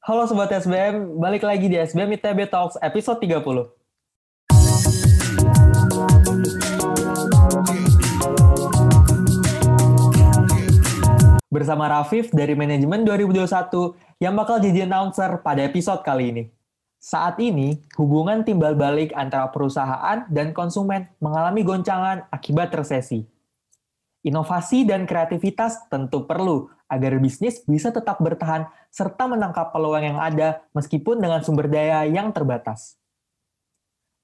Halo Sobat SBM, balik lagi di SBM ITB Talks episode 30. Bersama Rafif dari Manajemen 2021 yang bakal jadi announcer pada episode kali ini. Saat ini, hubungan timbal balik antara perusahaan dan konsumen mengalami goncangan akibat resesi. Inovasi dan kreativitas tentu perlu agar bisnis bisa tetap bertahan serta menangkap peluang yang ada meskipun dengan sumber daya yang terbatas.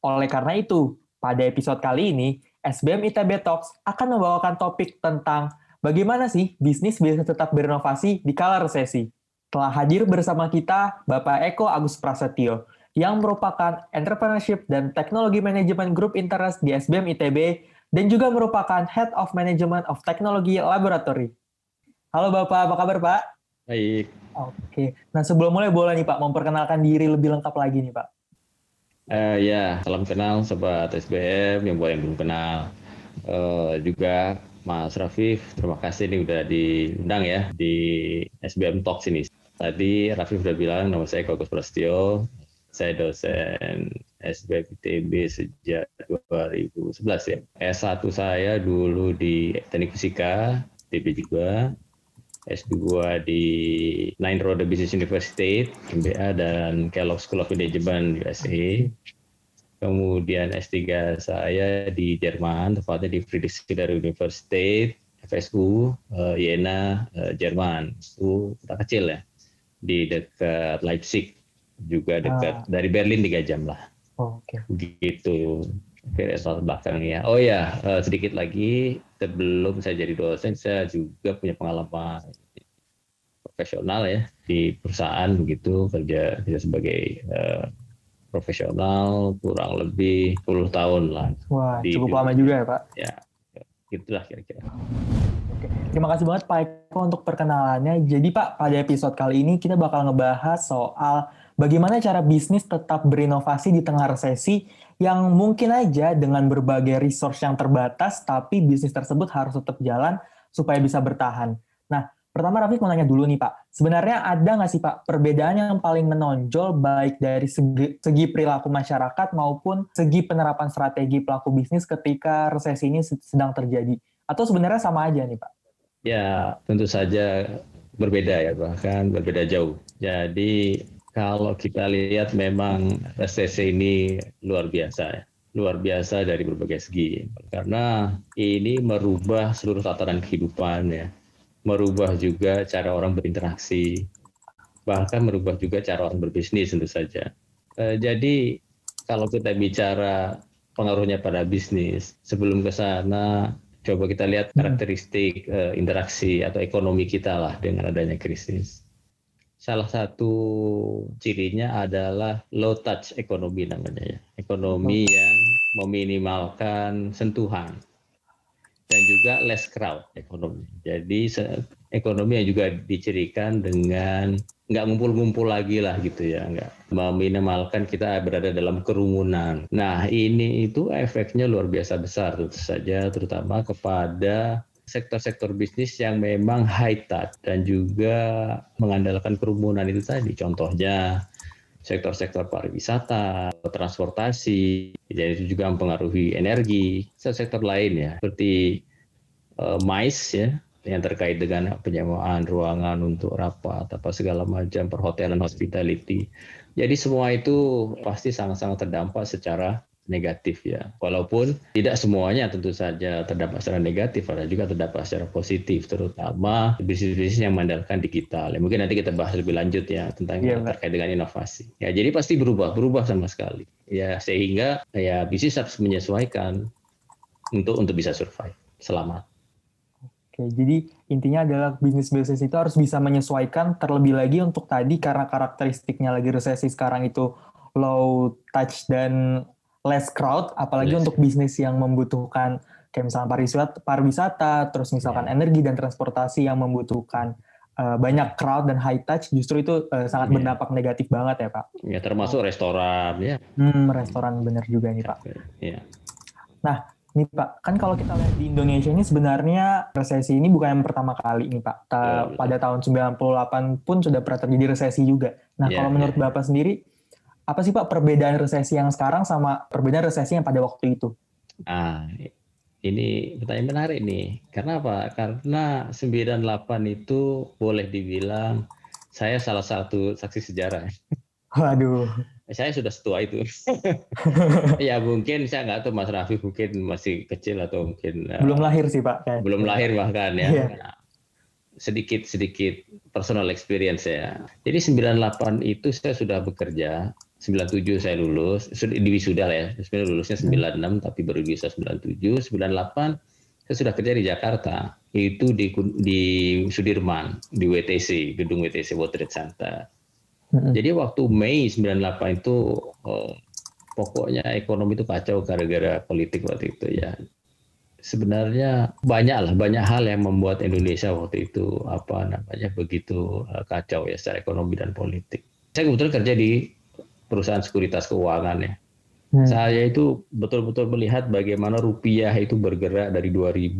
Oleh karena itu, pada episode kali ini, SBM ITB Talks akan membawakan topik tentang bagaimana sih bisnis bisa tetap berinovasi di kala resesi. Telah hadir bersama kita Bapak Eko Agus Prasetyo, yang merupakan Entrepreneurship dan Teknologi Manajemen Group Interest di SBM ITB dan juga merupakan Head of Management of Technology Laboratory. Halo Bapak, apa kabar Pak? Baik. Oke, nah sebelum mulai boleh nih Pak memperkenalkan diri lebih lengkap lagi nih Pak. Uh, ya, salam kenal Sobat SBM yang boleh yang belum kenal. Uh, juga Mas Rafif, terima kasih nih udah diundang ya di SBM Talks ini. Tadi Rafif udah bilang nama saya Kogus Prasetyo, saya dosen SBMITB sejak 2011 ya. S1 saya dulu di Teknik Fisika, TB juga. S2 di Nine Road Business University, MBA, dan Kellogg School of Management USA. Kemudian S3 saya di Jerman, tepatnya di Friedrich Schiller University, FSU, uh, Jena, uh, Jerman. Itu kota kecil ya, di dekat Leipzig juga dekat ah. dari Berlin tiga jam lah. Oh, Oke. Okay. Gitu. Latar belakangnya. Oh ya, sedikit lagi sebelum saya jadi dosen, saya juga punya pengalaman profesional ya di perusahaan begitu kerja kerja sebagai uh, profesional kurang lebih 10 tahun lah. Wah, cukup lama juga ya Pak. Ya, itulah kira-kira. Oke, terima kasih banget Pak Eko untuk perkenalannya. Jadi Pak, pada episode kali ini kita bakal ngebahas soal bagaimana cara bisnis tetap berinovasi di tengah resesi yang mungkin aja dengan berbagai resource yang terbatas, tapi bisnis tersebut harus tetap jalan supaya bisa bertahan. Nah, pertama Raffi mau nanya dulu nih Pak, sebenarnya ada nggak sih Pak perbedaan yang paling menonjol baik dari segi, segi perilaku masyarakat maupun segi penerapan strategi pelaku bisnis ketika resesi ini sedang terjadi? Atau sebenarnya sama aja nih Pak? Ya, tentu saja berbeda ya, bahkan berbeda jauh. Jadi kalau kita lihat memang resesi ini luar biasa ya. Luar biasa dari berbagai segi. Karena ini merubah seluruh tatanan kehidupan ya. Merubah juga cara orang berinteraksi. Bahkan merubah juga cara orang berbisnis tentu saja. E, jadi kalau kita bicara pengaruhnya pada bisnis sebelum ke sana coba kita lihat karakteristik e, interaksi atau ekonomi kita lah dengan adanya krisis salah satu cirinya adalah low touch ekonomi namanya ya. Ekonomi yang meminimalkan sentuhan dan juga less crowd ekonomi. Jadi ekonomi yang juga dicirikan dengan nggak ngumpul-ngumpul lagi lah gitu ya, nggak meminimalkan kita berada dalam kerumunan. Nah ini itu efeknya luar biasa besar tentu saja, terutama kepada sektor-sektor bisnis yang memang high touch dan juga mengandalkan kerumunan itu tadi. Contohnya sektor-sektor pariwisata, transportasi, jadi itu juga mempengaruhi energi, sektor lain ya, seperti uh, mais ya, yang terkait dengan penyewaan ruangan untuk rapat, apa segala macam perhotelan, hospitality. Jadi semua itu pasti sangat-sangat terdampak secara negatif ya. Walaupun tidak semuanya tentu saja terdampak secara negatif, ada juga terdampak secara positif, terutama bisnis-bisnis yang mengandalkan digital. Ya, mungkin nanti kita bahas lebih lanjut ya tentang ya, terkait dengan inovasi. Ya, jadi pasti berubah, berubah sama sekali. Ya, sehingga ya bisnis harus menyesuaikan untuk untuk bisa survive. Selamat. Oke, jadi intinya adalah bisnis-bisnis itu harus bisa menyesuaikan terlebih lagi untuk tadi karena karakteristiknya lagi resesi sekarang itu low touch dan less crowd, apalagi yes. untuk bisnis yang membutuhkan kayak misalnya pariwisata, pariwisata terus misalkan yeah. energi dan transportasi yang membutuhkan uh, banyak crowd dan high touch, justru itu uh, sangat yeah. berdampak negatif banget ya Pak. Ya yeah, termasuk restoran ya. Hmm, restoran bener juga nih Pak. Yeah. Nah, Nih Pak, kan kalau kita lihat di Indonesia ini sebenarnya resesi ini bukan yang pertama kali nih Pak. Ta ya, pada tahun 98 pun sudah pernah terjadi resesi juga. Nah ya, kalau menurut ya. Bapak sendiri, apa sih Pak perbedaan resesi yang sekarang sama perbedaan resesi yang pada waktu itu? Ah, ini pertanyaan menarik nih. Karena apa? Karena 98 itu boleh dibilang saya salah satu saksi sejarah. Waduh. Saya sudah setua itu. ya mungkin saya nggak tahu Mas Raffi mungkin masih kecil atau mungkin eh, belum lahir sih Pak. Belum lahir bahkan ya. Yeah. Nah, sedikit sedikit personal experience ya. Jadi 98 itu saya sudah bekerja. 97 saya lulus, di wisuda lah ya. Sebenarnya lulusnya 96 hmm. tapi baru bisa 97, 98 saya sudah kerja di Jakarta. Itu di di Sudirman, di WTC, gedung WTC World Trade Center jadi waktu Mei 98 itu oh, pokoknya ekonomi itu kacau gara-gara politik waktu itu ya. Sebenarnya banyak lah, banyak hal yang membuat Indonesia waktu itu apa namanya begitu eh, kacau ya secara ekonomi dan politik. Saya kebetulan kerja di perusahaan sekuritas keuangan ya. Hmm. Saya itu betul-betul melihat bagaimana rupiah itu bergerak dari 2000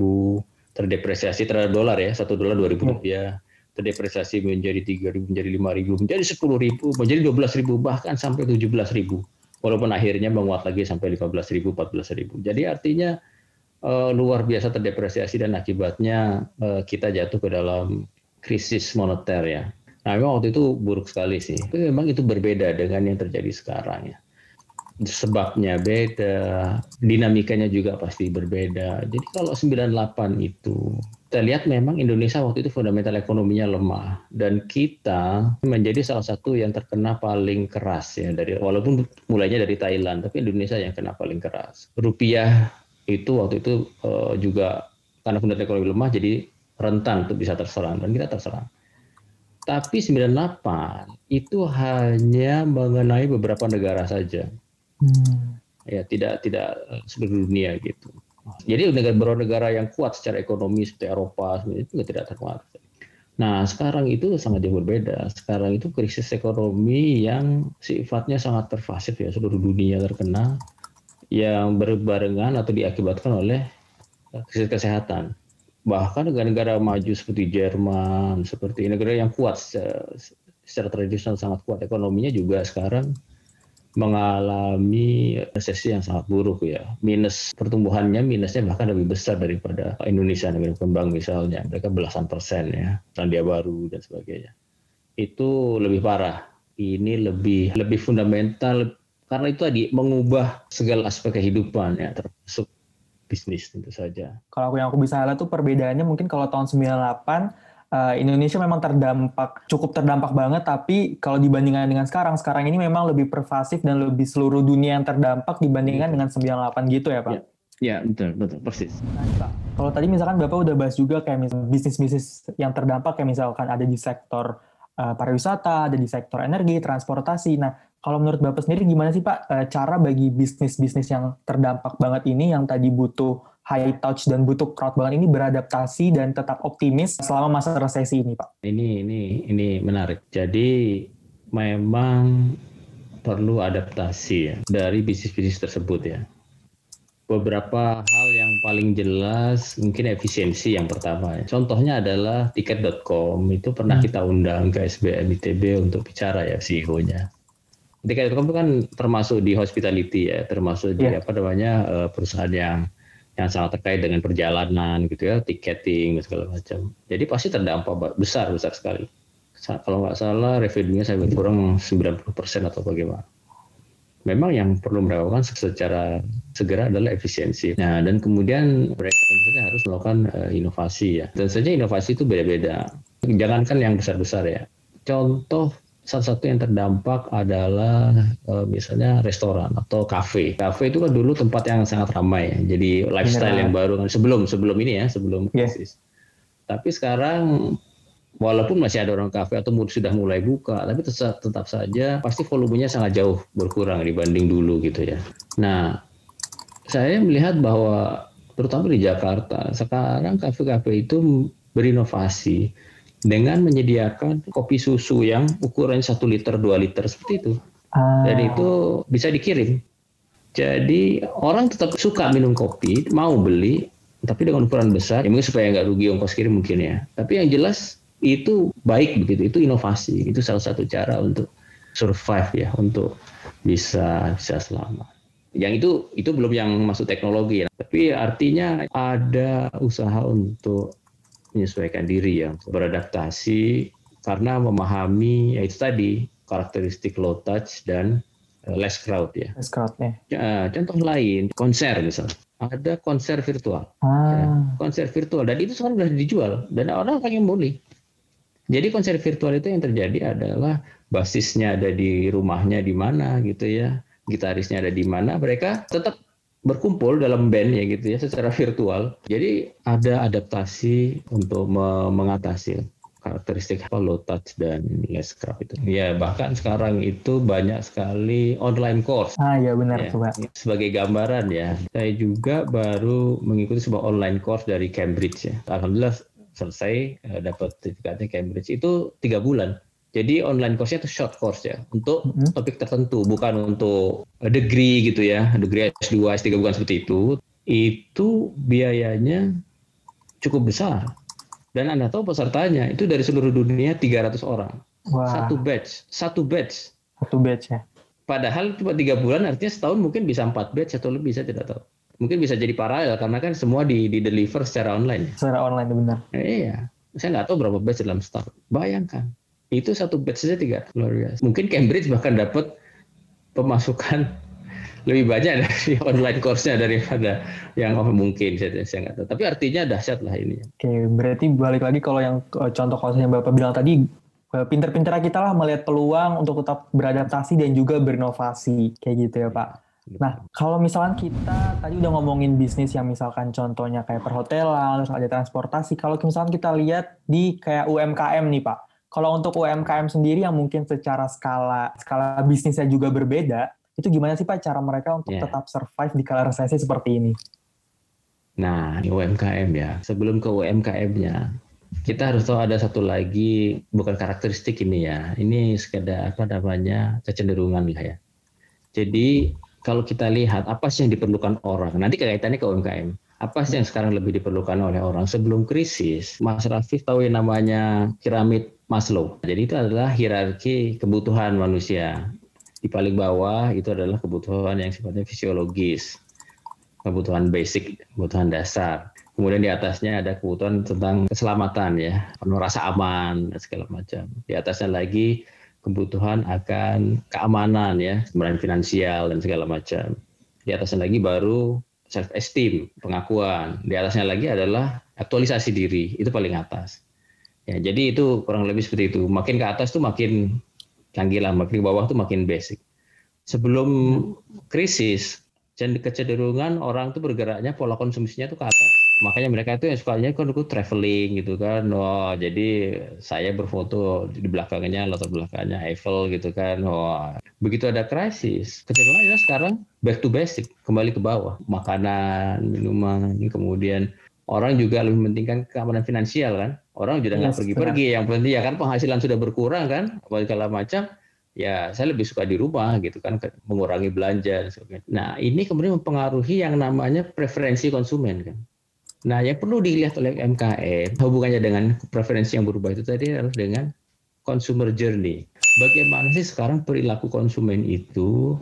terdepresiasi terhadap dolar ya, satu dolar 2000 hmm. rupiah terdepresiasi menjadi 3.000, menjadi 5.000, menjadi 10.000, menjadi 12.000, bahkan sampai 17.000. Walaupun akhirnya menguat lagi sampai 15.000, 14.000. Jadi artinya uh, luar biasa terdepresiasi dan akibatnya uh, kita jatuh ke dalam krisis moneter ya. Nah memang waktu itu buruk sekali sih. Tapi memang itu berbeda dengan yang terjadi sekarang ya sebabnya beda, dinamikanya juga pasti berbeda. Jadi kalau 98 itu kita lihat memang Indonesia waktu itu fundamental ekonominya lemah dan kita menjadi salah satu yang terkena paling keras ya dari walaupun mulainya dari Thailand tapi Indonesia yang kena paling keras. Rupiah itu waktu itu uh, juga karena fundamental ekonomi lemah jadi rentan untuk bisa terserang dan kita terserang. Tapi 98 itu hanya mengenai beberapa negara saja Hmm. Ya tidak tidak seluruh dunia gitu. Jadi negara-negara yang kuat secara ekonomi seperti Eropa itu tidak terpengaruh. Nah sekarang itu sangat jauh berbeda. Sekarang itu krisis ekonomi yang sifatnya sangat pervasif ya seluruh dunia terkena yang berbarengan atau diakibatkan oleh eh, krisis kesehatan. Bahkan negara-negara maju seperti Jerman, seperti negara yang kuat secara, secara tradisional sangat kuat ekonominya juga sekarang mengalami resesi yang sangat buruk ya. Minus pertumbuhannya minusnya bahkan lebih besar daripada Indonesia negara berkembang misalnya. Mereka belasan persen ya, Selandia Baru dan sebagainya. Itu lebih parah. Ini lebih lebih fundamental karena itu tadi mengubah segala aspek kehidupan ya termasuk bisnis tentu saja. Kalau aku yang aku bisa lihat tuh perbedaannya mungkin kalau tahun 98 uh, Indonesia memang terdampak cukup terdampak banget tapi kalau dibandingkan dengan sekarang sekarang ini memang lebih pervasif dan lebih seluruh dunia yang terdampak dibandingkan dengan 98 gitu ya Pak. Ya. Ya betul betul persis. Nah, Pak, kalau tadi misalkan Bapak udah bahas juga kayak bisnis-bisnis yang terdampak kayak misalkan ada di sektor uh, pariwisata, ada di sektor energi, transportasi. Nah, kalau menurut Bapak sendiri gimana sih Pak uh, cara bagi bisnis-bisnis yang terdampak banget ini yang tadi butuh high touch dan butuh crowd banget ini beradaptasi dan tetap optimis selama masa resesi ini, Pak? Ini ini ini menarik. Jadi memang perlu adaptasi ya dari bisnis-bisnis tersebut ya. Beberapa hal yang paling jelas mungkin efisiensi yang pertama ya. Contohnya adalah tiket.com itu pernah hmm. kita undang ke SBM ITB untuk bicara ya CEO-nya. Tiket.com itu kan termasuk di hospitality ya, termasuk di yeah. apa namanya eh, perusahaan yang yang sangat terkait dengan perjalanan gitu ya, tiketing dan segala macam. Jadi pasti terdampak besar besar sekali. Kalau nggak salah revenue-nya saya kurang 90% atau bagaimana. Memang yang perlu melakukan secara segera adalah efisiensi. Nah, dan kemudian mereka harus melakukan uh, inovasi ya. Dan saja inovasi itu beda-beda. Jangankan yang besar-besar ya. Contoh salah satu yang terdampak adalah uh, misalnya restoran atau kafe. Kafe itu kan dulu tempat yang sangat ramai, ya. jadi lifestyle yang baru kan sebelum sebelum ini ya sebelum iya. krisis. Yeah. Tapi sekarang walaupun masih ada orang kafe atau sudah mulai buka, tapi tetap, tetap saja pasti volumenya sangat jauh berkurang dibanding dulu gitu ya. Nah, saya melihat bahwa terutama di Jakarta sekarang kafe-kafe itu berinovasi dengan menyediakan kopi susu yang ukuran satu liter dua liter seperti itu ah. dan itu bisa dikirim Jadi orang tetap suka minum kopi, mau beli, tapi dengan ukuran besar, ya mungkin supaya nggak rugi ongkos kirim mungkin ya. Tapi yang jelas itu baik begitu, itu inovasi, itu salah satu cara untuk survive ya, untuk bisa bisa selamat. Yang itu itu belum yang masuk teknologi ya. Tapi artinya ada usaha untuk menyesuaikan diri ya, beradaptasi karena memahami ya itu tadi karakteristik low touch dan Eh, less crowd ya. Less crowd ya. ya. Contoh lain, konser misalnya. Ada konser virtual. Ah. Ya, konser virtual dan itu sekarang sudah dijual dan orang pengen beli. Jadi konser virtual itu yang terjadi adalah basisnya ada di rumahnya di mana gitu ya, gitarisnya ada di mana, mereka tetap berkumpul dalam band ya gitu ya secara virtual. Jadi ada adaptasi untuk mengatasi karakteristik apa low touch dan less crowd itu. Ya bahkan sekarang itu banyak sekali online course. Ah ya benar ya, coba. Sebagai gambaran ya, saya juga baru mengikuti sebuah online course dari Cambridge ya. Alhamdulillah selesai uh, dapat sertifikatnya Cambridge itu tiga bulan. Jadi online course-nya itu short course ya untuk mm-hmm. topik tertentu, bukan untuk degree gitu ya, degree S2, S3 bukan seperti itu. Itu biayanya cukup besar dan Anda tahu pesertanya itu dari seluruh dunia 300 orang. Wah. Satu batch, satu batch. Satu batch ya. Padahal cuma tiga bulan, artinya setahun mungkin bisa empat batch atau lebih, saya tidak tahu. Mungkin bisa jadi paralel karena kan semua di, di deliver secara online. Secara online benar. Eh, iya, saya nggak tahu berapa batch dalam setahun. Bayangkan, itu satu batch saja tiga luar biasa. Mungkin Cambridge bahkan dapat pemasukan lebih banyak dari online course-nya daripada yang mungkin saya, saya nggak tahu. Tapi artinya dahsyat lah ini. Oke, berarti balik lagi kalau yang eh, contoh kasus yang Bapak bilang tadi, eh, pinter-pinter kita lah melihat peluang untuk tetap beradaptasi dan juga berinovasi. Kayak gitu ya Pak. Nah, kalau misalkan kita tadi udah ngomongin bisnis yang misalkan contohnya kayak perhotelan, terus ada transportasi. Kalau misalkan kita lihat di kayak UMKM nih Pak, kalau untuk UMKM sendiri yang mungkin secara skala skala bisnisnya juga berbeda, itu gimana sih Pak cara mereka untuk yeah. tetap survive di kala resesi seperti ini? Nah, ini UMKM ya. Sebelum ke UMKM-nya, kita harus tahu ada satu lagi bukan karakteristik ini ya. Ini sekedar apa namanya kecenderungan lah ya. Jadi kalau kita lihat apa sih yang diperlukan orang, nanti kaitannya ke UMKM. Apa sih yang sekarang lebih diperlukan oleh orang sebelum krisis? Mas Rafif tahu yang namanya piramid Maslow. Jadi itu adalah hierarki kebutuhan manusia. Di paling bawah itu adalah kebutuhan yang sifatnya fisiologis, kebutuhan basic, kebutuhan dasar. Kemudian di atasnya ada kebutuhan tentang keselamatan ya, penuh rasa aman dan segala macam. Di atasnya lagi kebutuhan akan keamanan ya, kemudian finansial dan segala macam. Di atasnya lagi baru self esteem, pengakuan. Di atasnya lagi adalah aktualisasi diri, itu paling atas. Ya, jadi itu kurang lebih seperti itu. Makin ke atas tuh makin canggih lah, makin bawah tuh makin basic. Sebelum krisis, kecenderungan orang tuh bergeraknya pola konsumsinya tuh ke atas. Makanya mereka itu yang sukanya kan itu traveling gitu kan. Oh, jadi saya berfoto di belakangnya latar belakangnya Eiffel gitu kan. Oh, begitu ada krisis, kecenderungannya sekarang back to basic, kembali ke bawah. Makanan, minuman, kemudian orang juga lebih mementingkan keamanan finansial kan? Orang sudah nggak yes, pergi-pergi. yang penting ya kan penghasilan sudah berkurang kan? Segala macam ya saya lebih suka di rumah gitu kan mengurangi belanja nah ini kemudian mempengaruhi yang namanya preferensi konsumen kan? Nah yang perlu dilihat oleh MKM hubungannya dengan preferensi yang berubah itu tadi adalah dengan consumer journey. Bagaimana sih sekarang perilaku konsumen itu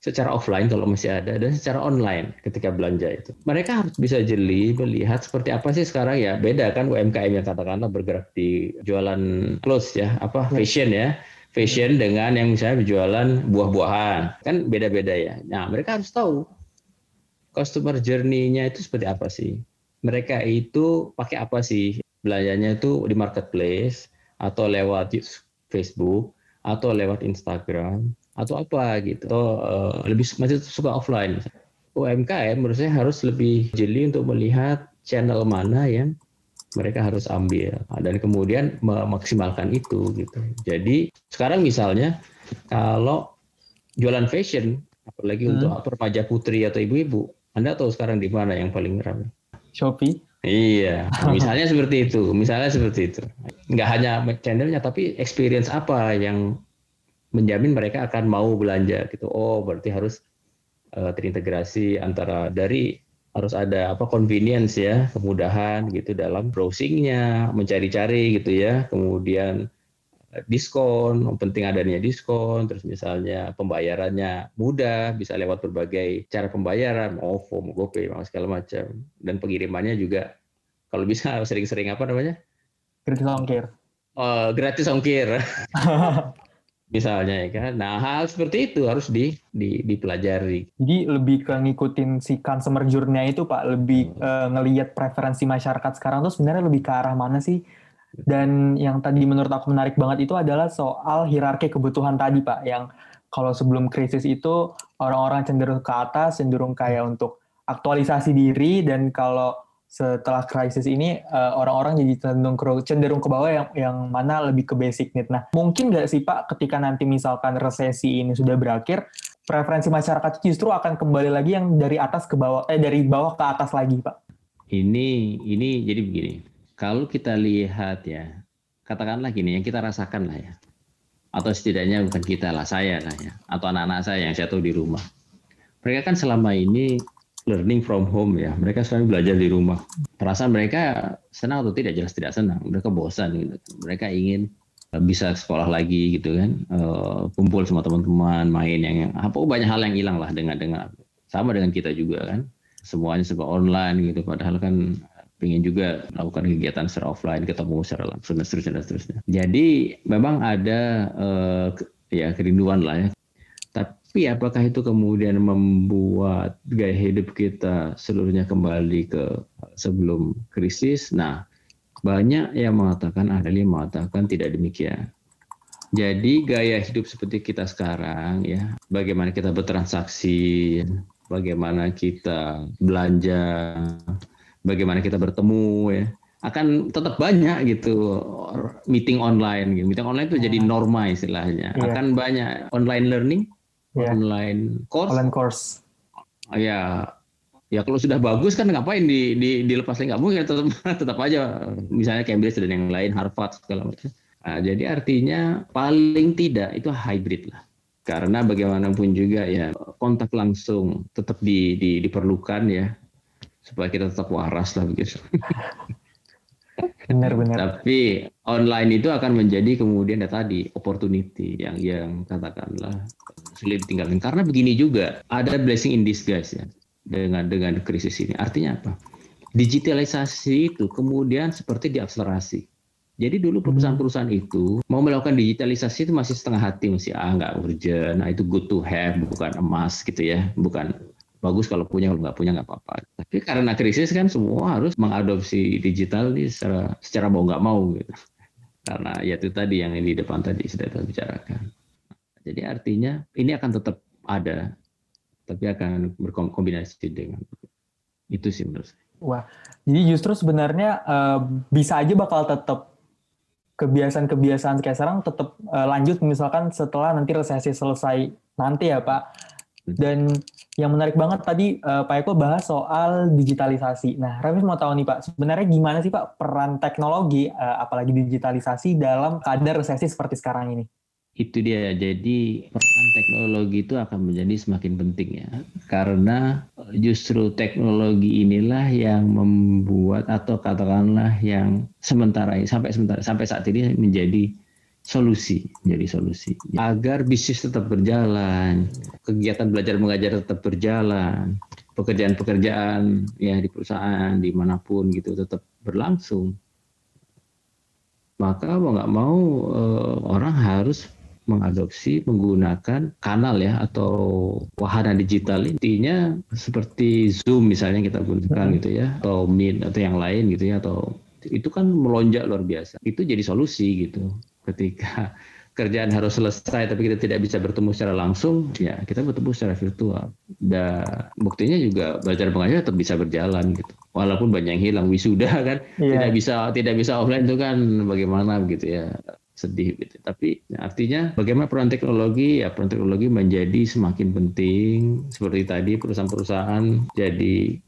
secara offline kalau masih ada dan secara online ketika belanja itu. Mereka harus bisa jeli melihat seperti apa sih sekarang ya beda kan UMKM yang katakanlah bergerak di jualan clothes ya apa ya. fashion ya fashion dengan yang misalnya berjualan buah-buahan kan beda-beda ya. Nah mereka harus tahu customer journey-nya itu seperti apa sih. Mereka itu pakai apa sih belanjanya itu di marketplace atau lewat Facebook atau lewat Instagram atau apa gitu. Atau uh, lebih masih suka offline. UMKM menurut saya harus lebih jeli untuk melihat channel mana yang mereka harus ambil. Nah, dan kemudian memaksimalkan itu gitu. Jadi sekarang misalnya kalau jualan fashion apalagi hmm. untuk perpaja putri atau ibu-ibu anda tahu sekarang di mana yang paling ramai? Shopee. Iya, misalnya seperti itu, misalnya seperti itu. Nggak hanya channelnya, tapi experience apa yang menjamin mereka akan mau belanja gitu. Oh, berarti harus uh, terintegrasi antara dari harus ada apa convenience ya, kemudahan gitu dalam browsingnya, mencari-cari gitu ya, kemudian eh, diskon, penting adanya diskon, terus misalnya pembayarannya mudah, bisa lewat berbagai cara pembayaran, OVO, GoPay, segala macam, dan pengirimannya juga kalau bisa sering-sering apa namanya? Gratis ongkir. Uh, gratis ongkir. misalnya ya kan. Nah hal seperti itu harus di, di dipelajari. Jadi lebih ke ngikutin si consumer journey itu pak, lebih hmm. uh, ngelihat preferensi masyarakat sekarang tuh sebenarnya lebih ke arah mana sih? Dan yang tadi menurut aku menarik banget itu adalah soal hierarki kebutuhan tadi pak, yang kalau sebelum krisis itu orang-orang cenderung ke atas, cenderung kayak untuk aktualisasi diri dan kalau setelah krisis ini uh, orang-orang jadi cenderung ke, cenderung ke bawah yang yang mana lebih ke basic need. Nah, mungkin nggak sih Pak ketika nanti misalkan resesi ini sudah berakhir, preferensi masyarakat justru akan kembali lagi yang dari atas ke bawah eh dari bawah ke atas lagi, Pak. Ini ini jadi begini. Kalau kita lihat ya, katakanlah gini yang kita rasakan lah ya. Atau setidaknya bukan kita lah, saya lah ya, atau anak-anak saya yang saya tahu di rumah. Mereka kan selama ini learning from home ya. Mereka selalu belajar di rumah. Perasaan mereka senang atau tidak jelas tidak senang. Mereka bosan gitu. Mereka ingin eh, bisa sekolah lagi gitu kan, uh, kumpul sama teman-teman, main yang, apa banyak hal yang hilang lah dengan dengan sama dengan kita juga kan. Semuanya serba online gitu. Padahal kan ingin juga melakukan kegiatan secara offline, ketemu secara langsung dan seterusnya dan seterusnya. Jadi memang ada uh, ya kerinduan lah ya tapi apakah itu kemudian membuat gaya hidup kita seluruhnya kembali ke sebelum krisis? Nah, banyak yang mengatakan, ahli yang mengatakan tidak demikian. Jadi gaya hidup seperti kita sekarang ya, bagaimana kita bertransaksi, bagaimana kita belanja, bagaimana kita bertemu ya, akan tetap banyak gitu meeting online gitu. Meeting online itu jadi norma istilahnya. Yeah. Akan banyak online learning yeah. online course. Online course. Ya, ya kalau sudah bagus kan ngapain di, di dilepas lagi nggak mungkin tetap tetap aja misalnya Cambridge dan yang lain Harvard segala macam. Nah, jadi artinya paling tidak itu hybrid lah. Karena bagaimanapun juga ya kontak langsung tetap di, di, diperlukan ya supaya kita tetap waras lah begitu. Benar-benar. Tapi online itu akan menjadi kemudian ya tadi opportunity yang yang katakanlah sulit ditinggalkan. Karena begini juga ada blessing in disguise ya dengan dengan krisis ini. Artinya apa? Digitalisasi itu kemudian seperti diakselerasi. Jadi dulu perusahaan-perusahaan itu mau melakukan digitalisasi itu masih setengah hati, masih ah nggak urgent, nah itu good to have, bukan emas gitu ya, bukan bagus kalau punya kalau nggak punya nggak apa-apa. Tapi karena krisis kan semua harus mengadopsi digital nih secara secara mau nggak mau gitu. Karena ya itu tadi yang di depan tadi sudah kita bicarakan. Jadi artinya ini akan tetap ada, tapi akan berkombinasi dengan itu sih menurut saya. Wah, jadi justru sebenarnya uh, bisa aja bakal tetap kebiasaan-kebiasaan kayak sekarang tetap uh, lanjut misalkan setelah nanti resesi selesai nanti ya Pak dan yang menarik banget tadi uh, Pak Eko bahas soal digitalisasi. Nah, Rafif mau tahu nih Pak, sebenarnya gimana sih Pak peran teknologi, uh, apalagi digitalisasi dalam keadaan resesi seperti sekarang ini? Itu dia. Jadi peran teknologi itu akan menjadi semakin penting ya, karena justru teknologi inilah yang membuat atau katakanlah yang sementara ini sampai sementara sampai saat ini menjadi solusi jadi solusi. Agar bisnis tetap berjalan kegiatan belajar mengajar tetap berjalan pekerjaan-pekerjaan ya di perusahaan di mana pun gitu tetap berlangsung. Maka mau nggak mau eh, orang harus mengadopsi menggunakan kanal ya atau wahana digital. Intinya seperti Zoom misalnya kita gunakan gitu ya atau Meet atau yang lain gitu ya atau itu kan melonjak luar biasa. Itu jadi solusi gitu ketika kerjaan harus selesai tapi kita tidak bisa bertemu secara langsung, ya kita bertemu secara virtual. Dan buktinya juga belajar mengajar tetap bisa berjalan gitu. Walaupun banyak yang hilang wisuda kan, yeah. tidak bisa tidak bisa offline itu kan bagaimana begitu ya. Sedih gitu. Tapi artinya bagaimana peran teknologi ya peran teknologi menjadi semakin penting seperti tadi perusahaan-perusahaan jadi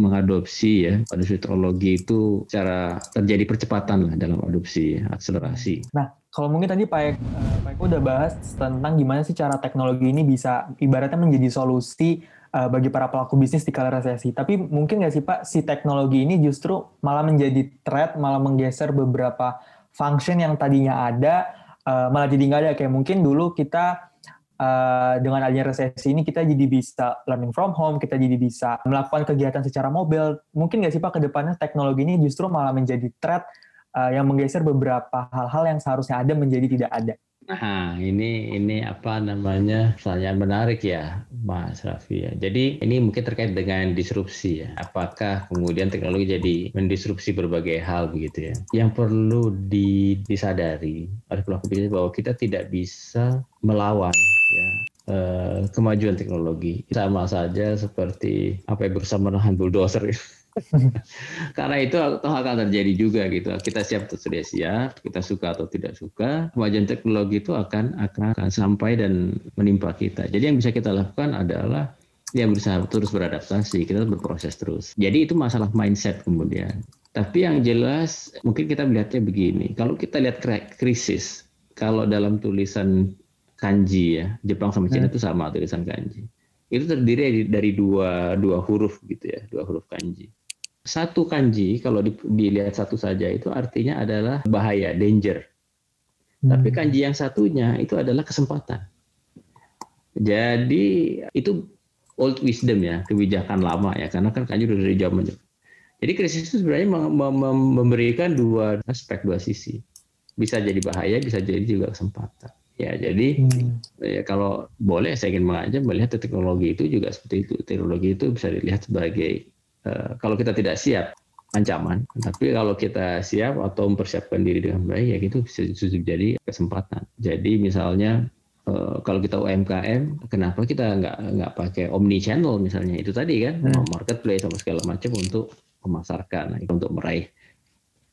mengadopsi ya pada teknologi itu cara terjadi percepatan lah dalam adopsi akselerasi. Nah kalau mungkin tadi Pak Eko, uh, Pak Eko udah bahas tentang gimana sih cara teknologi ini bisa ibaratnya menjadi solusi uh, bagi para pelaku bisnis di kala resesi. Tapi mungkin nggak sih Pak, si teknologi ini justru malah menjadi threat, malah menggeser beberapa function yang tadinya ada, uh, malah jadi nggak ada. Kayak mungkin dulu kita Uh, dengan adanya resesi ini kita jadi bisa learning from home, kita jadi bisa melakukan kegiatan secara mobil. Mungkin nggak sih Pak ke depannya teknologi ini justru malah menjadi threat uh, yang menggeser beberapa hal-hal yang seharusnya ada menjadi tidak ada. Nah, ini ini apa namanya pertanyaan menarik ya, Mas Raffi ya. Jadi ini mungkin terkait dengan disrupsi ya. Apakah kemudian teknologi jadi mendisrupsi berbagai hal begitu ya? Yang perlu disadari oleh pelaku bisnis bahwa kita tidak bisa melawan ya eh, kemajuan teknologi. Sama saja seperti apa yang berusaha menahan bulldozer. Karena itu toh akan terjadi juga gitu. Kita siap atau tidak siap, kita suka atau tidak suka, kemajuan teknologi itu akan akan, akan sampai dan menimpa kita. Jadi yang bisa kita lakukan adalah ya berusaha terus beradaptasi, kita berproses terus. Jadi itu masalah mindset kemudian. Tapi yang jelas mungkin kita melihatnya begini, kalau kita lihat krisis, kalau dalam tulisan kanji ya, Jepang sama Cina hmm. itu sama tulisan kanji. Itu terdiri dari dua dua huruf gitu ya, dua huruf kanji satu kanji kalau dilihat satu saja itu artinya adalah bahaya, danger. Hmm. Tapi kanji yang satunya itu adalah kesempatan. Jadi itu old wisdom ya, kebijakan lama ya, karena kan kanji udah dari zaman Jadi krisis itu sebenarnya memberikan dua aspek, dua sisi. Bisa jadi bahaya, bisa jadi juga kesempatan. Ya, jadi hmm. ya kalau boleh saya ingin mengajak melihat teknologi itu juga seperti itu. Teknologi itu bisa dilihat sebagai kalau kita tidak siap ancaman, tapi kalau kita siap atau mempersiapkan diri dengan baik ya itu bisa jadi kesempatan. Jadi misalnya eh, kalau kita UMKM, kenapa kita nggak nggak pakai omni channel misalnya itu tadi kan hmm. marketplace sama segala macam untuk memasarkan, untuk meraih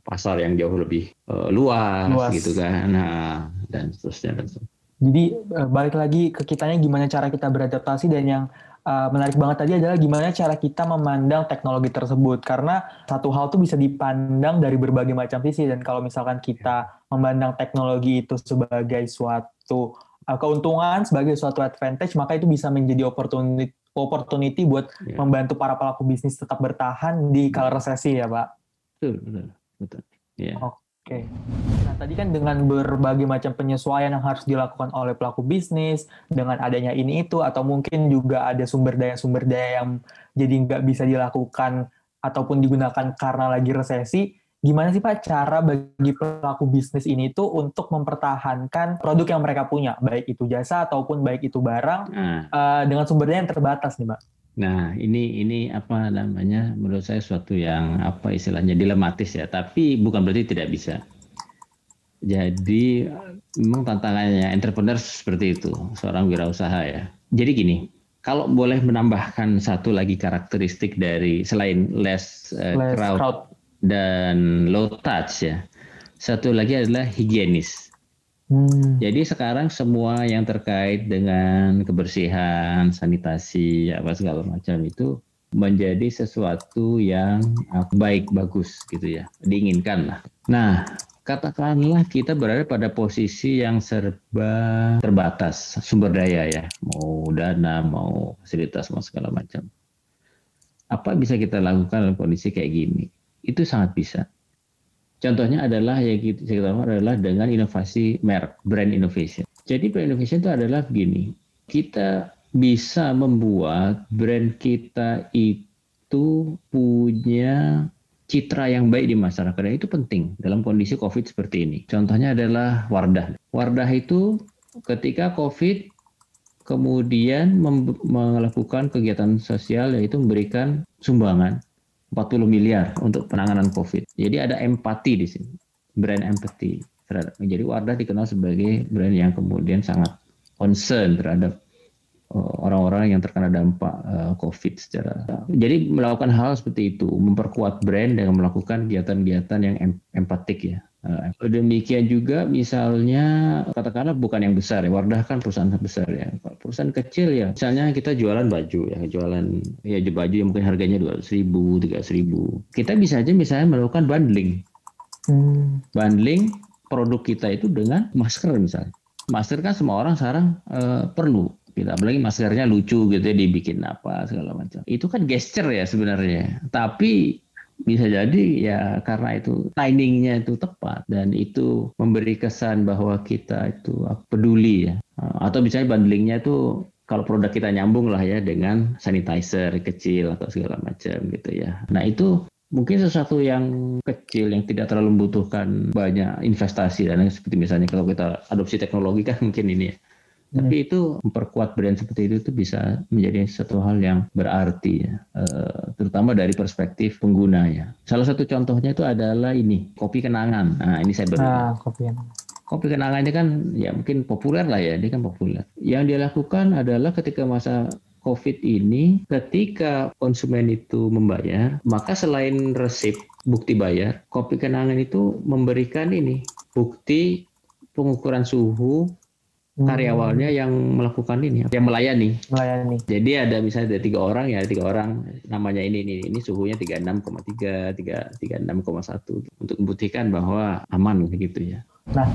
pasar yang jauh lebih uh, luas, luas gitu kan, nah dan seterusnya dan seterusnya. Jadi balik lagi ke kitanya gimana cara kita beradaptasi dan yang uh, menarik banget tadi adalah gimana cara kita memandang teknologi tersebut karena satu hal tuh bisa dipandang dari berbagai macam sisi dan kalau misalkan kita memandang teknologi itu sebagai suatu uh, keuntungan sebagai suatu advantage maka itu bisa menjadi opportunity opportunity buat yeah. membantu para pelaku bisnis tetap bertahan di kala resesi ya pak. Betul betul betul. Yeah. Oke. Oke. Nah, tadi kan dengan berbagai macam penyesuaian yang harus dilakukan oleh pelaku bisnis, dengan adanya ini itu, atau mungkin juga ada sumber daya-sumber daya yang jadi nggak bisa dilakukan ataupun digunakan karena lagi resesi, gimana sih Pak cara bagi pelaku bisnis ini tuh untuk mempertahankan produk yang mereka punya, baik itu jasa ataupun baik itu barang, nah. uh, dengan sumber daya yang terbatas nih Pak? Nah, ini ini apa namanya? Menurut saya suatu yang apa istilahnya dilematis ya, tapi bukan berarti tidak bisa. Jadi memang tantangannya entrepreneur seperti itu, seorang wirausaha ya. Jadi gini, kalau boleh menambahkan satu lagi karakteristik dari selain less, uh, less crowd, crowd dan low touch ya. Satu lagi adalah higienis. Hmm. Jadi sekarang semua yang terkait dengan kebersihan, sanitasi, apa segala macam itu menjadi sesuatu yang baik, bagus gitu ya, diinginkan lah. Nah, katakanlah kita berada pada posisi yang serba terbatas sumber daya ya, mau dana, mau fasilitas, mau segala macam. Apa bisa kita lakukan dalam kondisi kayak gini? Itu sangat bisa. Contohnya adalah yang kita tahu adalah dengan inovasi merek, brand innovation. Jadi brand innovation itu adalah begini, kita bisa membuat brand kita itu punya citra yang baik di masyarakat dan itu penting dalam kondisi COVID seperti ini. Contohnya adalah Wardah. Wardah itu ketika COVID kemudian melakukan kegiatan sosial yaitu memberikan sumbangan 40 miliar untuk penanganan COVID. Jadi ada empati di sini, brand empathy terhadap. Jadi Wardah dikenal sebagai brand yang kemudian sangat concern terhadap uh, orang-orang yang terkena dampak uh, COVID secara. Jadi melakukan hal seperti itu, memperkuat brand dengan melakukan kegiatan-kegiatan yang empatik ya, demikian juga misalnya katakanlah bukan yang besar ya, Wardah kan perusahaan besar ya. Perusahaan kecil ya, misalnya kita jualan baju ya, jualan ya baju yang mungkin harganya dua ribu, tiga ribu. Kita bisa aja misalnya melakukan bundling. Hmm. Bundling produk kita itu dengan masker misalnya. Masker kan semua orang sekarang uh, perlu gitu. Apalagi maskernya lucu gitu ya dibikin apa segala macam. Itu kan gesture ya sebenarnya. Tapi bisa jadi ya karena itu timingnya itu tepat dan itu memberi kesan bahwa kita itu peduli ya. Atau misalnya bundlingnya itu kalau produk kita nyambung lah ya dengan sanitizer kecil atau segala macam gitu ya. Nah itu mungkin sesuatu yang kecil yang tidak terlalu membutuhkan banyak investasi dan seperti misalnya kalau kita adopsi teknologi kan mungkin ini ya tapi itu memperkuat brand seperti itu itu bisa menjadi satu hal yang berarti ya, uh, terutama dari perspektif pengguna ya. Salah satu contohnya itu adalah ini kopi kenangan. Nah ini saya beri. Ah, kopi kenangan. Kopi kenangan ini kan ya mungkin populer lah ya, ini kan populer. Yang dia lakukan adalah ketika masa COVID ini, ketika konsumen itu membayar, maka selain resip bukti bayar, kopi kenangan itu memberikan ini bukti pengukuran suhu Hmm. Karyawannya yang melakukan ini, yang melayani. Melayani. Jadi ada misalnya ada tiga orang ya, tiga orang namanya ini ini ini suhunya 36,3, 36,1 untuk membuktikan bahwa aman gitu ya. Nah,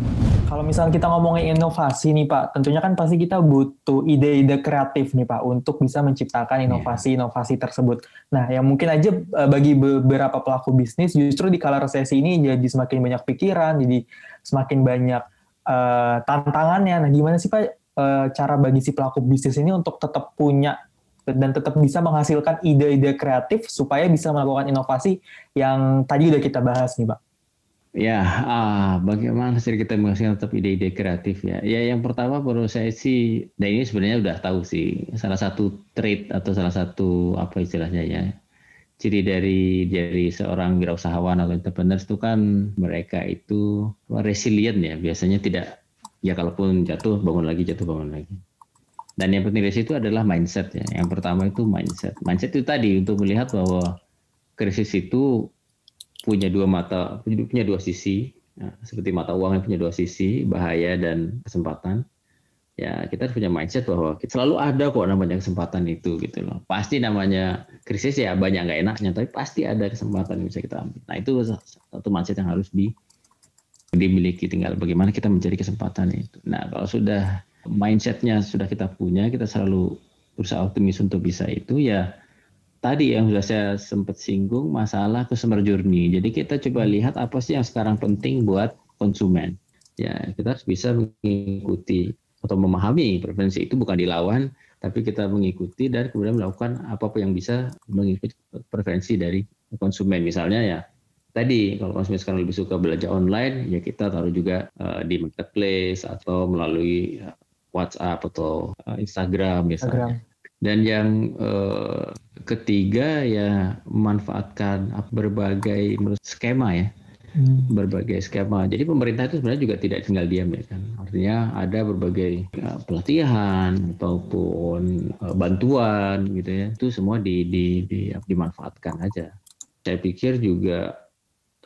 kalau misalnya kita ngomongin inovasi nih Pak, tentunya kan pasti kita butuh ide-ide kreatif nih Pak untuk bisa menciptakan iya. inovasi-inovasi tersebut. Nah, yang mungkin aja eh, bagi beberapa pelaku bisnis justru di kala resesi ini jadi semakin banyak pikiran, jadi semakin banyak uh, tantangannya. Nah, gimana sih Pak uh, cara bagi si pelaku bisnis ini untuk tetap punya dan tetap bisa menghasilkan ide-ide kreatif supaya bisa melakukan inovasi yang tadi udah kita bahas nih, Pak. Ya, ah, bagaimana sih kita menghasilkan tetap ide-ide kreatif ya? Ya, yang pertama menurut saya sih, dan ini sebenarnya udah tahu sih, salah satu trait atau salah satu apa istilahnya ya, ciri dari dari seorang wirausahawan atau entrepreneur itu kan mereka itu resilient ya. Biasanya tidak ya kalaupun jatuh bangun lagi jatuh bangun lagi. Dan yang penting dari situ adalah mindset ya. Yang pertama itu mindset. Mindset itu tadi untuk melihat bahwa krisis itu punya dua mata punya dua sisi. Ya, seperti mata uang yang punya dua sisi bahaya dan kesempatan ya kita harus punya mindset bahwa selalu ada kok namanya kesempatan itu gitu loh. Pasti namanya krisis ya banyak nggak enaknya, tapi pasti ada kesempatan yang bisa kita ambil. Nah itu satu mindset yang harus di dimiliki. Tinggal bagaimana kita mencari kesempatan itu. Nah kalau sudah mindsetnya sudah kita punya, kita selalu berusaha optimis untuk bisa itu ya tadi yang sudah saya sempat singgung masalah customer journey. Jadi kita coba lihat apa sih yang sekarang penting buat konsumen. Ya kita harus bisa mengikuti atau memahami preferensi itu bukan dilawan tapi kita mengikuti dan kemudian melakukan apa apa yang bisa mengikuti preferensi dari konsumen. Misalnya ya tadi kalau konsumen sekarang lebih suka belanja online ya kita taruh juga uh, di marketplace atau melalui uh, WhatsApp atau uh, Instagram misalnya. Instagram. dan yang uh, ketiga ya memanfaatkan berbagai skema ya hmm. berbagai skema. Jadi pemerintah itu sebenarnya juga tidak tinggal diam ya kan. Artinya ada berbagai ya, pelatihan ataupun uh, bantuan gitu ya. Itu semua di, di, di, dimanfaatkan aja. Saya pikir juga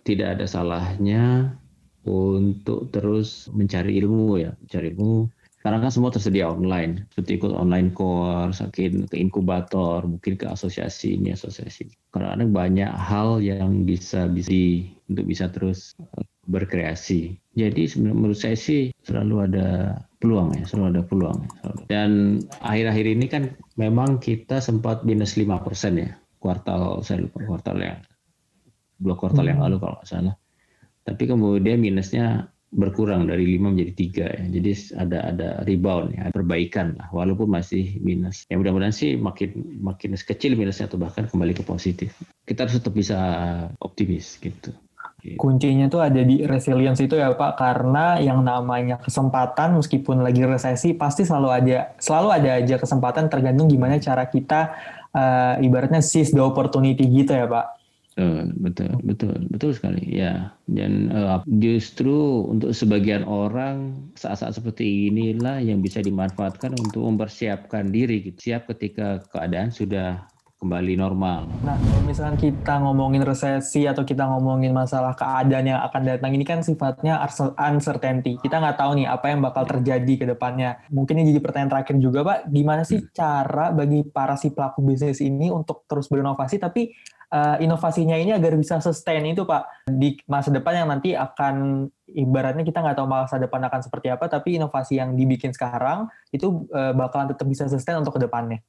tidak ada salahnya untuk terus mencari ilmu ya, mencari ilmu sekarang kan semua tersedia online, seperti ikut online course, mungkin ke inkubator, mungkin ke asosiasi ini asosiasi. Karena banyak hal yang bisa bisa untuk bisa terus eh, berkreasi. Jadi menurut saya sih selalu ada peluang ya, selalu ada peluang. Dan akhir-akhir ini kan memang kita sempat minus lima persen ya, kuartal saya lupa kuartal yang dua kuartal hmm. yang lalu kalau nggak salah. Tapi kemudian minusnya berkurang dari 5 menjadi tiga ya. Jadi ada ada rebound ya, perbaikan lah walaupun masih minus. Ya mudah-mudahan sih makin makin kecil minusnya atau bahkan kembali ke positif. Kita harus tetap bisa optimis gitu. Kuncinya tuh ada di resilience itu ya Pak, karena yang namanya kesempatan meskipun lagi resesi pasti selalu ada selalu ada aja kesempatan tergantung gimana cara kita uh, ibaratnya seize the opportunity gitu ya Pak. Betul, betul, betul, betul sekali. Ya, dan uh, justru untuk sebagian orang saat-saat seperti inilah yang bisa dimanfaatkan untuk mempersiapkan diri, gitu. siap ketika keadaan sudah kembali normal. Nah, kalau misalkan kita ngomongin resesi atau kita ngomongin masalah keadaan yang akan datang ini kan sifatnya uncertainty. Kita nggak tahu nih apa yang bakal terjadi ke depannya. Mungkin ini jadi pertanyaan terakhir juga, Pak. Gimana sih hmm. cara bagi para si pelaku bisnis ini untuk terus berinovasi, tapi uh, inovasinya ini agar bisa sustain itu, Pak, di masa depan yang nanti akan ibaratnya kita nggak tahu masa depan akan seperti apa, tapi inovasi yang dibikin sekarang itu uh, bakalan tetap bisa sustain untuk ke depannya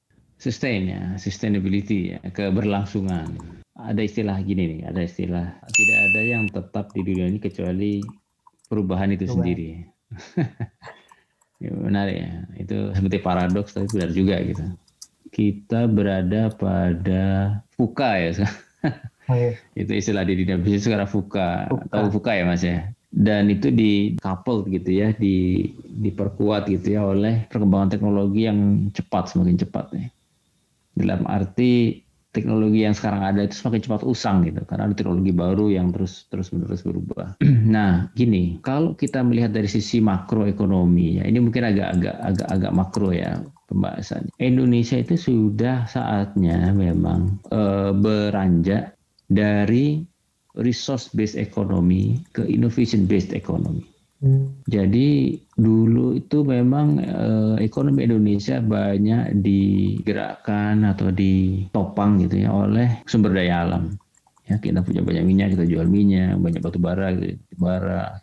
sustain ya, sustainability ya, keberlangsungan. Ada istilah gini nih, ada istilah tidak ada yang tetap di dunia ini kecuali perubahan itu perubahan. sendiri. ya, benar ya, itu seperti paradoks tapi benar juga gitu. Kita berada pada fuka ya. Oh, iya. itu istilah di dunia bisnis sekarang fuka, fuka. atau fuka ya mas ya dan itu di couple gitu ya di diperkuat gitu ya oleh perkembangan teknologi yang cepat semakin cepat nih dalam arti teknologi yang sekarang ada itu semakin cepat usang gitu karena ada teknologi baru yang terus terus menerus berubah. nah, gini, kalau kita melihat dari sisi makroekonomi ya, ini mungkin agak-agak agak-agak makro ya pembahasannya. Indonesia itu sudah saatnya memang e, beranjak dari resource based economy ke innovation based economy. Jadi dulu itu memang eh, ekonomi Indonesia banyak digerakkan atau ditopang gitu ya oleh sumber daya alam. Ya kita punya banyak minyak kita jual minyak, banyak batu bara gitu, bara,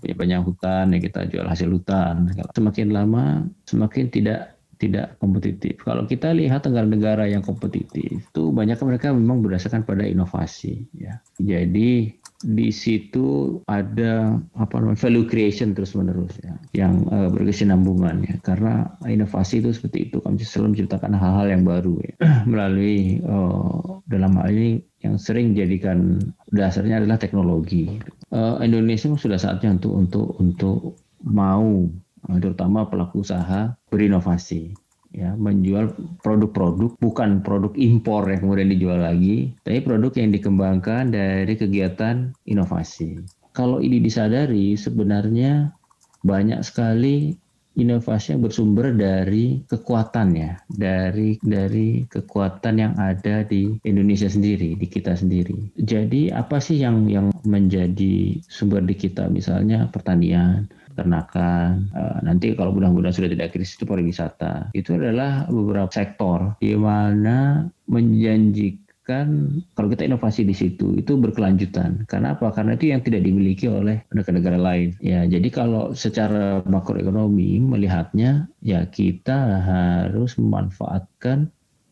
punya banyak hutan ya kita jual hasil hutan. Semakin lama semakin tidak tidak kompetitif. Kalau kita lihat negara-negara yang kompetitif, itu banyak mereka memang berdasarkan pada inovasi. Ya. Jadi di situ ada apa namanya value creation terus menerus ya yang uh, berkesinambungan ya karena inovasi itu seperti itu kami selalu menciptakan hal-hal yang baru ya melalui uh, dalam hal ini yang sering jadikan dasarnya adalah teknologi uh, Indonesia sudah saatnya untuk untuk untuk mau terutama pelaku usaha berinovasi ya menjual produk-produk bukan produk impor yang kemudian dijual lagi, tapi produk yang dikembangkan dari kegiatan inovasi. Kalau ini disadari sebenarnya banyak sekali inovasi yang bersumber dari kekuatannya, dari dari kekuatan yang ada di Indonesia sendiri, di kita sendiri. Jadi apa sih yang yang menjadi sumber di kita? Misalnya pertanian, peternakan, uh, nanti kalau mudah-mudahan sudah tidak krisis itu pariwisata. Itu adalah beberapa sektor di mana menjanjikan kalau kita inovasi di situ itu berkelanjutan. Karena apa? Karena itu yang tidak dimiliki oleh negara-negara lain. Ya, jadi kalau secara makroekonomi melihatnya ya kita harus memanfaatkan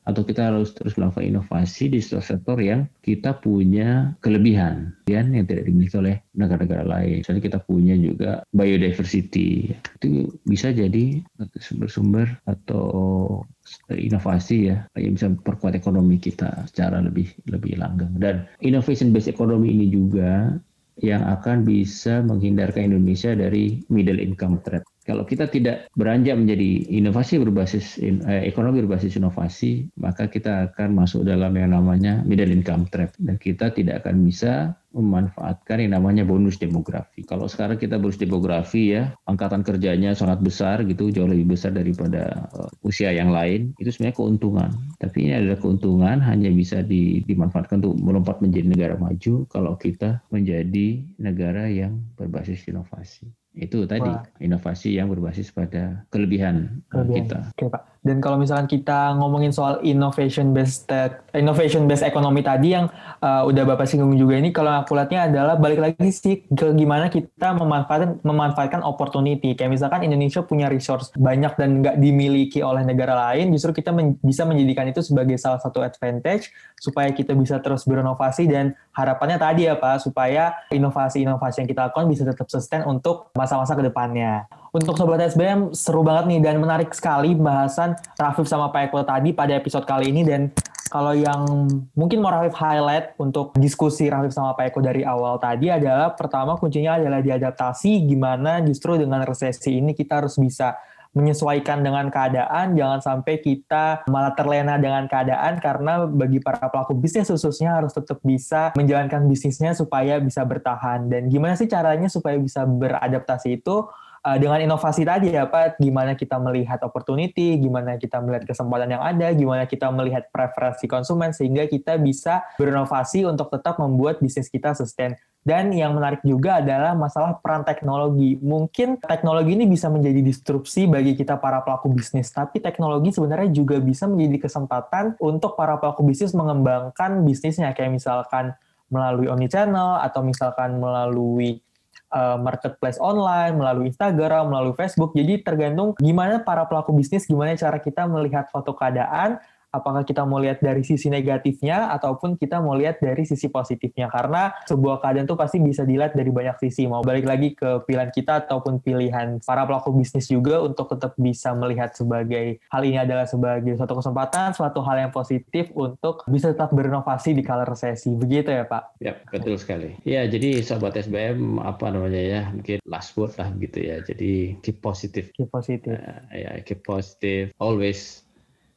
atau kita harus terus melakukan inovasi di sektor-sektor yang kita punya kelebihan yang tidak dimiliki oleh negara-negara lain. Misalnya kita punya juga biodiversity, itu bisa jadi sumber-sumber atau inovasi ya yang bisa memperkuat ekonomi kita secara lebih lebih langgeng. Dan innovation based economy ini juga yang akan bisa menghindarkan Indonesia dari middle income trap. Kalau kita tidak beranjak menjadi inovasi berbasis eh, ekonomi berbasis inovasi, maka kita akan masuk dalam yang namanya middle income trap dan kita tidak akan bisa memanfaatkan yang namanya bonus demografi. Kalau sekarang kita bonus demografi ya, angkatan kerjanya sangat besar gitu, jauh lebih besar daripada uh, usia yang lain, itu sebenarnya keuntungan. Tapi ini adalah keuntungan hanya bisa di, dimanfaatkan untuk melompat menjadi negara maju kalau kita menjadi negara yang berbasis inovasi. Itu tadi Wah. inovasi yang berbasis pada kelebihan, kelebihan. kita. Oke, Pak. Dan kalau misalkan kita ngomongin soal innovation based innovation based ekonomi tadi yang uh, udah Bapak singgung juga ini kalau aku lihatnya adalah balik lagi sih ke gimana kita memanfaatkan memanfaatkan opportunity. Kayak misalkan Indonesia punya resource banyak dan nggak dimiliki oleh negara lain, justru kita men bisa menjadikan itu sebagai salah satu advantage supaya kita bisa terus berinovasi dan harapannya tadi ya Pak supaya inovasi-inovasi yang kita lakukan bisa tetap sustain untuk masa-masa ke depannya. Untuk Sobat SBM, seru banget nih dan menarik sekali bahasan Rafif sama Pak Eko tadi pada episode kali ini. Dan kalau yang mungkin mau Rafif highlight untuk diskusi Rafif sama Pak Eko dari awal tadi adalah pertama kuncinya adalah diadaptasi gimana justru dengan resesi ini kita harus bisa menyesuaikan dengan keadaan, jangan sampai kita malah terlena dengan keadaan karena bagi para pelaku bisnis khususnya harus tetap bisa menjalankan bisnisnya supaya bisa bertahan. Dan gimana sih caranya supaya bisa beradaptasi itu? Uh, dengan inovasi tadi ya Pak, gimana kita melihat opportunity, gimana kita melihat kesempatan yang ada, gimana kita melihat preferensi konsumen sehingga kita bisa berinovasi untuk tetap membuat bisnis kita sustain. Dan yang menarik juga adalah masalah peran teknologi. Mungkin teknologi ini bisa menjadi disrupsi bagi kita para pelaku bisnis, tapi teknologi sebenarnya juga bisa menjadi kesempatan untuk para pelaku bisnis mengembangkan bisnisnya, kayak misalkan melalui omnichannel atau misalkan melalui uh, marketplace online, melalui Instagram, melalui Facebook. Jadi tergantung gimana para pelaku bisnis, gimana cara kita melihat foto keadaan, apakah kita mau lihat dari sisi negatifnya ataupun kita mau lihat dari sisi positifnya? Karena sebuah keadaan tuh pasti bisa dilihat dari banyak sisi. Mau balik lagi ke pilihan kita ataupun pilihan para pelaku bisnis juga untuk tetap bisa melihat sebagai hal ini adalah sebagai suatu kesempatan suatu hal yang positif untuk bisa tetap berinovasi di kala resesi. Begitu ya Pak? Ya betul sekali. Ya jadi sahabat SBM apa namanya ya mungkin last word lah gitu ya. Jadi keep positive. Keep positive. Uh, ya keep positive. Always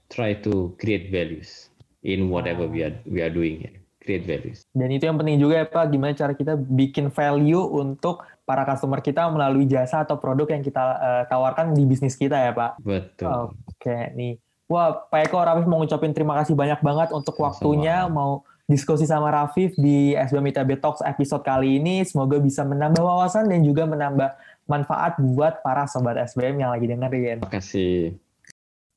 try to create values in whatever we are we are doing create values. Dan itu yang penting juga ya Pak gimana cara kita bikin value untuk para customer kita melalui jasa atau produk yang kita uh, tawarkan di bisnis kita ya Pak? Betul. Oke okay, nih. Wah Pak Eko Rafif mau ngucapin terima kasih banyak banget untuk waktunya. Mau diskusi sama Rafif di SBM ITB Talks episode kali ini. Semoga bisa menambah wawasan dan juga menambah manfaat buat para sobat SBM yang lagi dengerin. Terima kasih.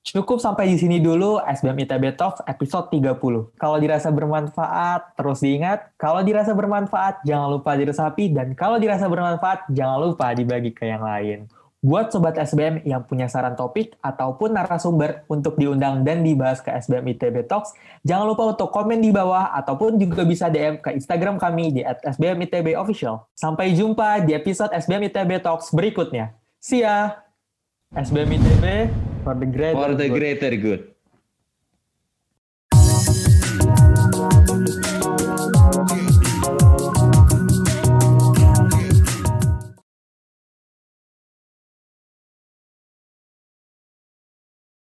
Cukup sampai di sini dulu SBM ITB Talks episode 30. Kalau dirasa bermanfaat, terus diingat. Kalau dirasa bermanfaat, jangan lupa diresapi. Dan kalau dirasa bermanfaat, jangan lupa dibagi ke yang lain. Buat Sobat SBM yang punya saran topik ataupun narasumber untuk diundang dan dibahas ke SBM ITB Talks, jangan lupa untuk komen di bawah ataupun juga bisa DM ke Instagram kami di SBM ITB Official. Sampai jumpa di episode SBM ITB Talks berikutnya. See ya! SBM ITB for the greater for the greater good.